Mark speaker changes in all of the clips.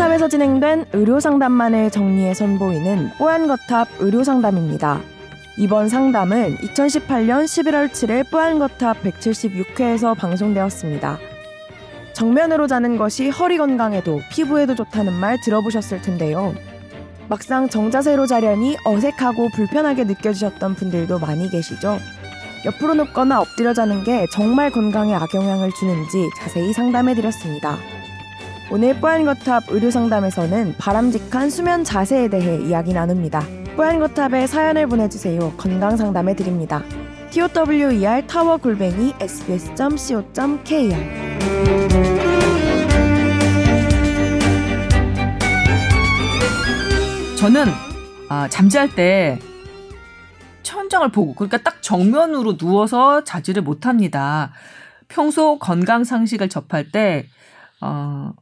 Speaker 1: 뽀얀거탑에서 진행된 의료상담만을 정리해 선보이는 뽀얀거탑 의료상담입니다. 이번 상담은 2018년 11월 7일 뽀얀거탑 176회에서 방송되었습니다. 정면으로 자는 것이 허리 건강에도 피부에도 좋다는 말 들어보셨을 텐데요. 막상 정자세로 자려니 어색하고 불편하게 느껴지셨던 분들도 많이 계시죠? 옆으로 눕거나 엎드려 자는 게 정말 건강에 악영향을 주는지 자세히 상담해 드렸습니다. 오늘 뽀얀거탑 의료상담에서는 바람직한 수면 자세에 대해 이야기 나눕니다. 뽀얀거탑에 사연을 보내주세요. 건강상담해 드립니다. tower 타워 골뱅이 sbs.co.kr
Speaker 2: 저는 아, 잠잘 때 천장을 보고 그러니까 딱 정면으로 누워서 자지를 못합니다. 평소 건강 상식을 접할 때 어,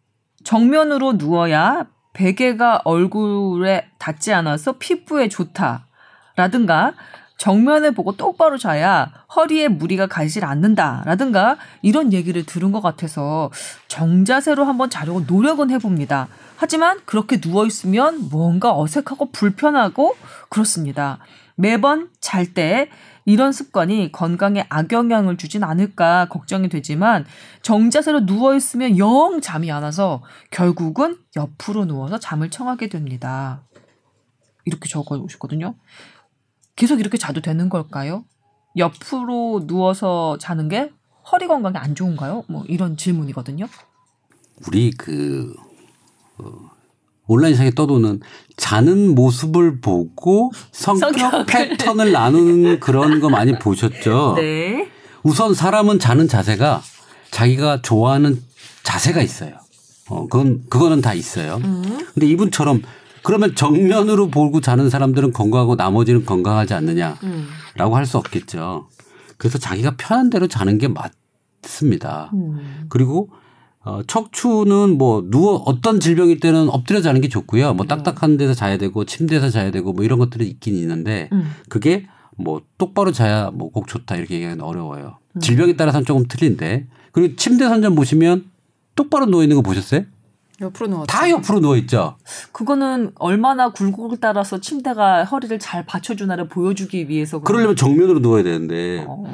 Speaker 2: 정면으로 누워야 베개가 얼굴에 닿지 않아서 피부에 좋다라든가 정면을 보고 똑바로 자야 허리에 무리가 가지 않는다라든가 이런 얘기를 들은 것 같아서 정자세로 한번 자려고 노력은 해봅니다. 하지만 그렇게 누워 있으면 뭔가 어색하고 불편하고 그렇습니다. 매번 잘 때 이런 습관이 건강에 악영향을 주진 않을까 걱정이 되지만 정자세로 누워 있으면 영 잠이 안 와서 결국은 옆으로 누워서 잠을 청하게 됩니다. 이렇게 적어 오셨거든요. 계속 이렇게 자도 되는 걸까요? 옆으로 누워서 자는 게 허리 건강에 안 좋은가요? 뭐 이런 질문이거든요.
Speaker 3: 우리 그 어, 온라인상에 떠도는 자는 모습을 보고 성격, 성격. 패턴을 나누는 그런 거 많이 보셨죠?
Speaker 2: 네.
Speaker 3: 우선 사람은 자는 자세가 자기가 좋아하는 자세가 있어요. 어, 그건, 그거는 다 있어요. 음. 근데 이분처럼 그러면 정면으로 보고 자는 사람들은 건강하고 나머지는 건강하지 않느냐라고 음. 할수 없겠죠. 그래서 자기가 편한 대로 자는 게 맞습니다. 음. 그리고 어, 척추는 뭐 누워 어떤 질병일 때는 엎드려 자는 게 좋고요. 뭐 음. 딱딱한 데서 자야 되고 침대에서 자야 되고 뭐 이런 것들이 있긴 있는데 음. 그게 뭐 똑바로 자야 뭐 꼭 좋다 이렇게 얘기하기는 어려워요. 음. 질병에 따라서는 조금 틀린데 그리고 침대 선전 보시면 똑바로 누워 있는 거 보셨어요?
Speaker 4: 옆으로 누워
Speaker 3: 다 옆으로 누워 있죠.
Speaker 2: 그거는 얼마나 굴곡을 따라서 침대가 허리를 잘 받쳐주나를 보여주기 위해서.
Speaker 3: 그러려면 정면으로 누워야 되는데 어.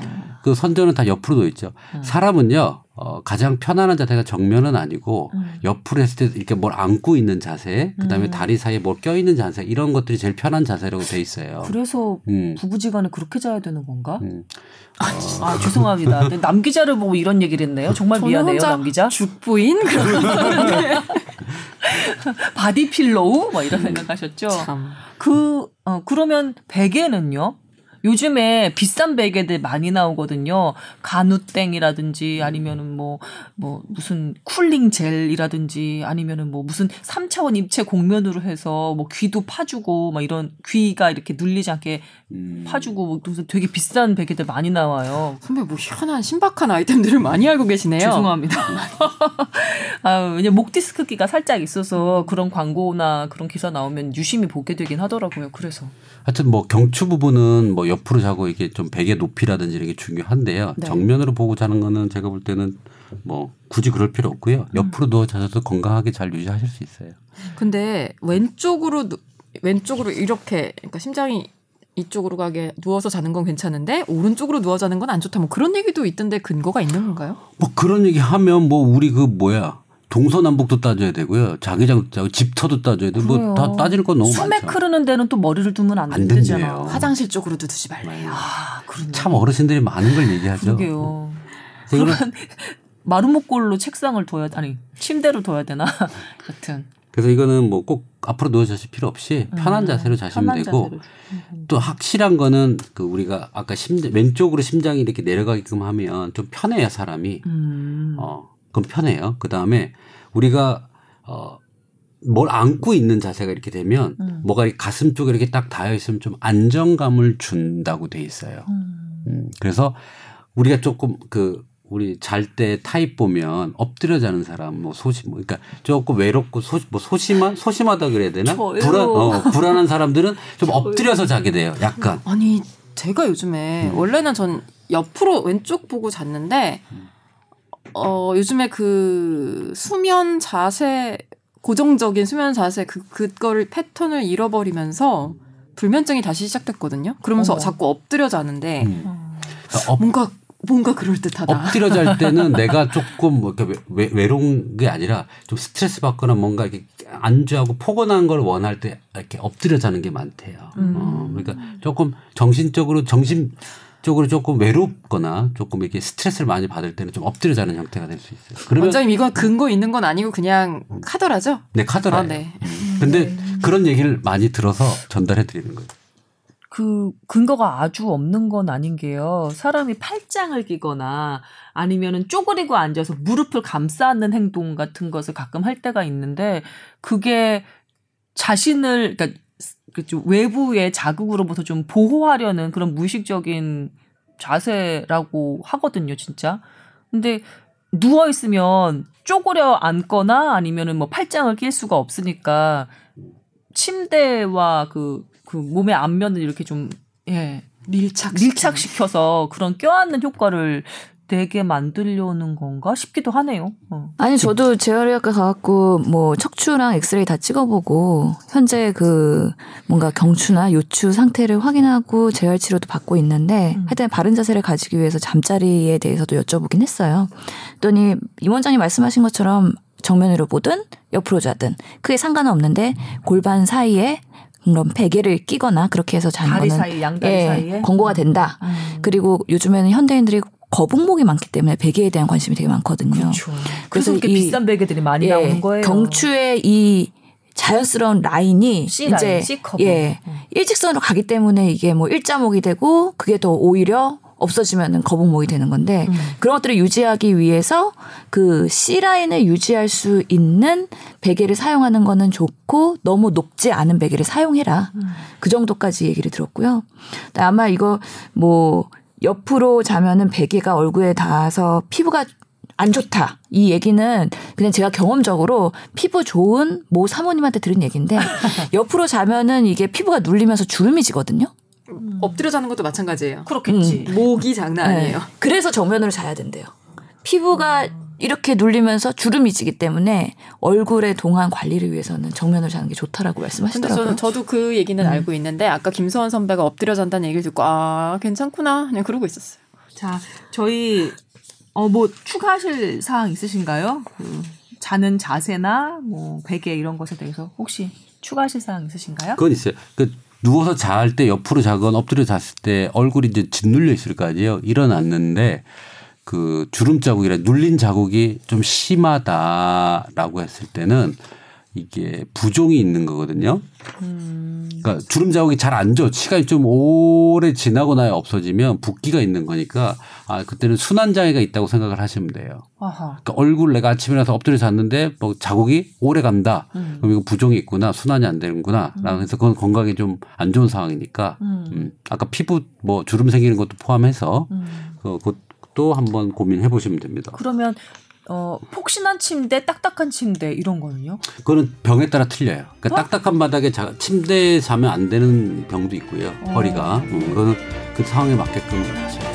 Speaker 3: 그 선전은 다 옆으로 누워 있죠. 음. 사람은요 어, 가장 편안한 자세가 정면은 아니고 음. 옆으로 했을 때 이렇게 뭘 안고 있는 자세, 그다음에 음. 다리 사이에 뭘 껴있는 자세 이런 것들이 제일 편한 자세라고 돼 있어요.
Speaker 2: 그래서 음. 부부지간에 그렇게 자야 되는 건가? 음. 아, 아, 죄송합니다. 남 기자를 보고 이런 얘기를 했네요. 정말 미안해요, 남 기자.
Speaker 4: 죽부인
Speaker 2: body pillow 뭐 이런 생각하셨죠. 참. 그 어, 그러면 베개는요? 요즘에 비싼 베개들 많이 나오거든요. 가누땡이라든지 아니면은 뭐, 뭐 무슨 쿨링 젤이라든지 아니면은 뭐 무슨 3차원 입체 공면으로 해서 뭐 귀도 파주고 막 이런 귀가 이렇게 눌리지 않게 음. 파주고 뭐 무슨 되게 비싼 베개들 많이 나와요.
Speaker 4: 선배 뭐 희한한 신박한 아이템들을 많이 알고 계시네요.
Speaker 2: 죄송합니다. 아, 왜냐 목 디스크기가 살짝 있어서 그런 광고나 그런 기사 나오면 유심히 보게 되긴 하더라고요. 그래서.
Speaker 3: 하여튼 뭐 경추 부분은 뭐 옆으로 자고 이게 좀 베개 높이라든지 이런 게 중요한데요. 네. 정면으로 보고 자는 거는 제가 볼 때는 뭐 굳이 그럴 필요 없고요. 음. 옆으로 누워 자셔도 건강하게 잘 유지하실 수 있어요.
Speaker 4: 근데 왼쪽으로 왼쪽으로 이렇게 그러니까 심장이 이쪽으로 가게 누워서 자는 건 괜찮은데 오른쪽으로 누워 자는 건 안 좋다. 뭐 그런 얘기도 있던데 근거가 있는 건가요?
Speaker 3: 뭐 그런 얘기 하면 뭐 우리 그 뭐야 동서남북도 따져야 되고요. 자기장 따고 집터도 따져야 되고 뭐 다 따질 건 너무
Speaker 2: 많죠. 숨에 흐르는 데는 또 머리를 두면 안, 안 되잖아.
Speaker 4: 화장실 쪽으로도 두지 말래요. 아,
Speaker 3: 참 어르신들이 많은 걸 얘기하죠.
Speaker 2: 그러게요. 그러면 마루목골로 책상을 둬야 아니 침대로 둬야 되나? 여튼
Speaker 3: 그래서 이거는 뭐 꼭 앞으로 누워 자실 필요 없이 편한 음, 자세로 자시면 편한 되고 자세로. 또 확실한 거는 그 우리가 아까 심장 왼쪽으로 심장이 이렇게 내려가게끔 하면 좀 편해요 사람이 음. 어 그럼 편해요 그 다음에 우리가 어 뭘 안고 있는 자세가 이렇게 되면 음. 뭐가 가슴 쪽에 이렇게 딱 닿아 있으면 좀 안정감을 준다고 돼 있어요 음. 음 그래서 우리가 조금 그 우리 잘 때 타입 보면 엎드려 자는 사람 뭐 소심 뭐 그러니까 조금 외롭고 소, 뭐 소심한 소심하다 그래야 되나 저요. 불안 어, 불안한 사람들은 좀 엎드려서 자게 돼요 약간
Speaker 4: 아니 제가 요즘에 음. 원래는 전 옆으로 왼쪽 보고 잤는데 어 요즘에 그 수면 자세 고정적인 수면 자세 그 그거를 패턴을 잃어버리면서 불면증이 다시 시작됐거든요. 그러면서
Speaker 2: 어머.
Speaker 4: 자꾸 엎드려 자는데
Speaker 3: 음. 엎,
Speaker 4: 뭔가 뭔가 그럴 듯하다.
Speaker 3: 엎드려 잘 때는 내가 조금 뭐 이렇게 외, 외로운 게 아니라 좀 스트레스 받거나 뭔가 이렇게 안주하고 포근한 걸 원할 때 이렇게 엎드려 자는 게 많대요.
Speaker 2: 음.
Speaker 3: 어, 그러니까 조금 정신적으로 정신 적으로 조금 외롭거나 조금 이렇게 스트레스를 많이 받을 때는 좀 엎드려 자는 형태가 될 수 있어요. 그러면
Speaker 4: 원장님 이건 근거 있는 건 아니고 그냥 카더라죠?
Speaker 3: 내 카더라.
Speaker 4: 아,
Speaker 3: 요
Speaker 4: 네.
Speaker 3: 근데 그런 얘기를 많이 들어서 전달해 드리는 거예요.
Speaker 2: 그 근거가 아주 없는 건 아닌 게요. 사람이 팔짱을 끼거나 아니면은 쪼그리고 앉아서 무릎을 감싸는 행동 같은 것을 가끔 할 때가 있는데 그게 자신을 그러니까 그좀 외부의 자극으로부터 좀 보호하려는 그런 무의식적인 자세라고 하거든요, 진짜. 근데 누워 있으면 쪼그려 앉거나 아니면은 뭐 팔짱을 낄 수가 없으니까 침대와 그, 그 몸의 앞면을 이렇게 좀, 예,
Speaker 4: 밀착
Speaker 2: 밀착시켜서 그런 껴안는 효과를 되게 만들려는 건가 싶기도 하네요. 어.
Speaker 5: 아니 저도 재활의학과 가갖고 뭐 척추랑 엑스레이 다 찍어보고 현재 그 뭔가 경추나 요추 상태를 확인하고 재활 치료도 받고 있는데
Speaker 2: 음.
Speaker 5: 하여튼 바른 자세를 가지기 위해서 잠자리에 대해서도 여쭤보긴 했어요. 그랬더니 임 원장님 말씀하신 것처럼 정면으로 보든 옆으로 자든 크게 상관은 없는데 골반 사이에 그런 베개를 끼거나 그렇게 해서 자는
Speaker 2: 다리
Speaker 5: 거는
Speaker 2: 사이, 양다리
Speaker 5: 예,
Speaker 2: 사이에.
Speaker 5: 권고가 된다.
Speaker 2: 음.
Speaker 5: 그리고 요즘에는 현대인들이 거북목이 많기 때문에 베개에 대한 관심이 되게 많거든요.
Speaker 2: 그렇죠. 그래서 이렇게
Speaker 5: 이-
Speaker 2: 비싼 베개들이 많이
Speaker 5: 예,
Speaker 2: 나오는 거예요.
Speaker 5: 경추의 이 자연스러운 라인이
Speaker 2: C 라인,
Speaker 5: 이제
Speaker 2: C 커브.
Speaker 5: 예
Speaker 2: 음.
Speaker 5: 일직선으로 가기 때문에 이게 뭐 일자목이 되고 그게 더 오히려 없어지면은 거북목이 되는 건데
Speaker 2: 음.
Speaker 5: 그런 것들을 유지하기 위해서 그 C 라인을 유지할 수 있는 베개를 사용하는 거는 좋고 너무 높지 않은 베개를 사용해라
Speaker 2: 음.
Speaker 5: 그 정도까지 얘기를 들었고요. 아마 이거 뭐 옆으로 자면은 베개가 얼굴에 닿아서 피부가 안 좋다. 이 얘기는 그냥 제가 경험적으로 피부 좋은 모 사모님한테 들은 얘기인데 옆으로 자면은 이게 피부가 눌리면서 주름이 지거든요.
Speaker 4: 엎드려 자는 것도 마찬가지예요.
Speaker 2: 그렇겠지.
Speaker 4: 목이 장난 아니에요.
Speaker 5: 네. 그래서 정면으로 자야 된대요. 피부가 이렇게 눌리면서 주름이 지기 때문에 얼굴의 동안 관리를 위해서는 정면으로 자는 게 좋다라고
Speaker 4: 근데
Speaker 5: 말씀하시더라고요.
Speaker 4: 저는 저도 그 얘기는 알고 있는데 아까 김서원 선배가 엎드려 잔다는 얘기를 듣고 아 괜찮구나 그냥 그러고 있었어요.
Speaker 2: 자, 저희 어 뭐 추가하실 사항 있으신가요? 그 자는 자세나 뭐 베개 이런 것에 대해서 혹시 추가하실 사항 있으신가요?
Speaker 3: 그건 있어요. 그 누워서 잘 때 옆으로 자건 엎드려 잤을 때 얼굴이 이제 짓눌려 있을 거 아니에요. 일어났는데 그 주름 자국이라 눌린 자국이 좀 심하다라고 했을 때는 이게 부종이 있는 거거든요. 그러니까 주름 자국이 잘 안 져. 시간이 좀 오래 지나고 나야 없어지면 붓기가 있는 거니까 아 그때는 순환 장애가 있다고 생각을 하시면 돼요.
Speaker 2: 아하.
Speaker 3: 그러니까 얼굴 내가 아침에 일어나서 엎드려 잤는데 뭐 자국이 오래 간다.
Speaker 2: 음.
Speaker 3: 그럼 이거 부종이 있구나. 순환이 안 되는구나. 라고 해서 그건 건강에 좀 안 좋은 상황이니까
Speaker 2: 음.
Speaker 3: 음. 아까 피부 뭐 주름 생기는 것도 포함해서
Speaker 2: 음.
Speaker 3: 그그 것도 한번 고민해 보시면 됩니다.
Speaker 2: 그러면 어 폭신한 침대, 딱딱한 침대 이런 거는요?
Speaker 3: 그거는 병에 따라 틀려요. 그러니까 딱딱한 바닥에 자, 침대에 자면 안 되는 병도 있고요.
Speaker 2: 어.
Speaker 3: 허리가. 음, 그거는 그 상황에 맞게끔 돼요.